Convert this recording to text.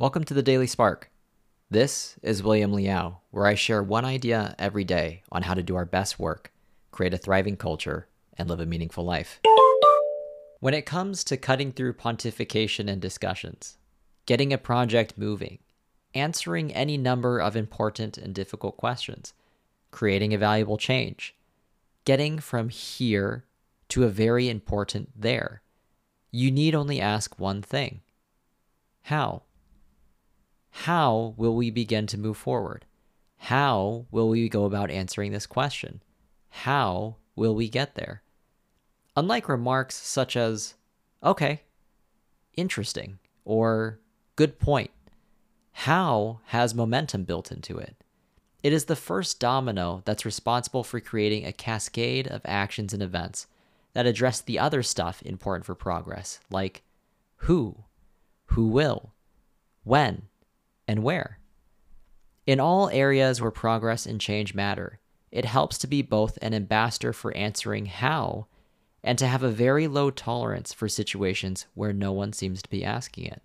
Welcome to the Daily Spark. This is William Liao, where I share one idea every day on how to do our best work, create a thriving culture, and live a meaningful life. When it comes to cutting through pontification and discussions, getting a project moving, answering any number of important and difficult questions, creating a valuable change, getting from here to a very important there, you need only ask one thing How? How will we begin to move forward? How will we go about answering this question? How will we get there? Unlike remarks such as, okay, interesting, or good point, how has momentum built into it. It is the first domino that's responsible for creating a cascade of actions and events that address the other stuff important for progress, like who, who will, when, and where. In all areas where progress and change matter, it helps to be both an ambassador for answering how and to have a very low tolerance for situations where no one seems to be asking it.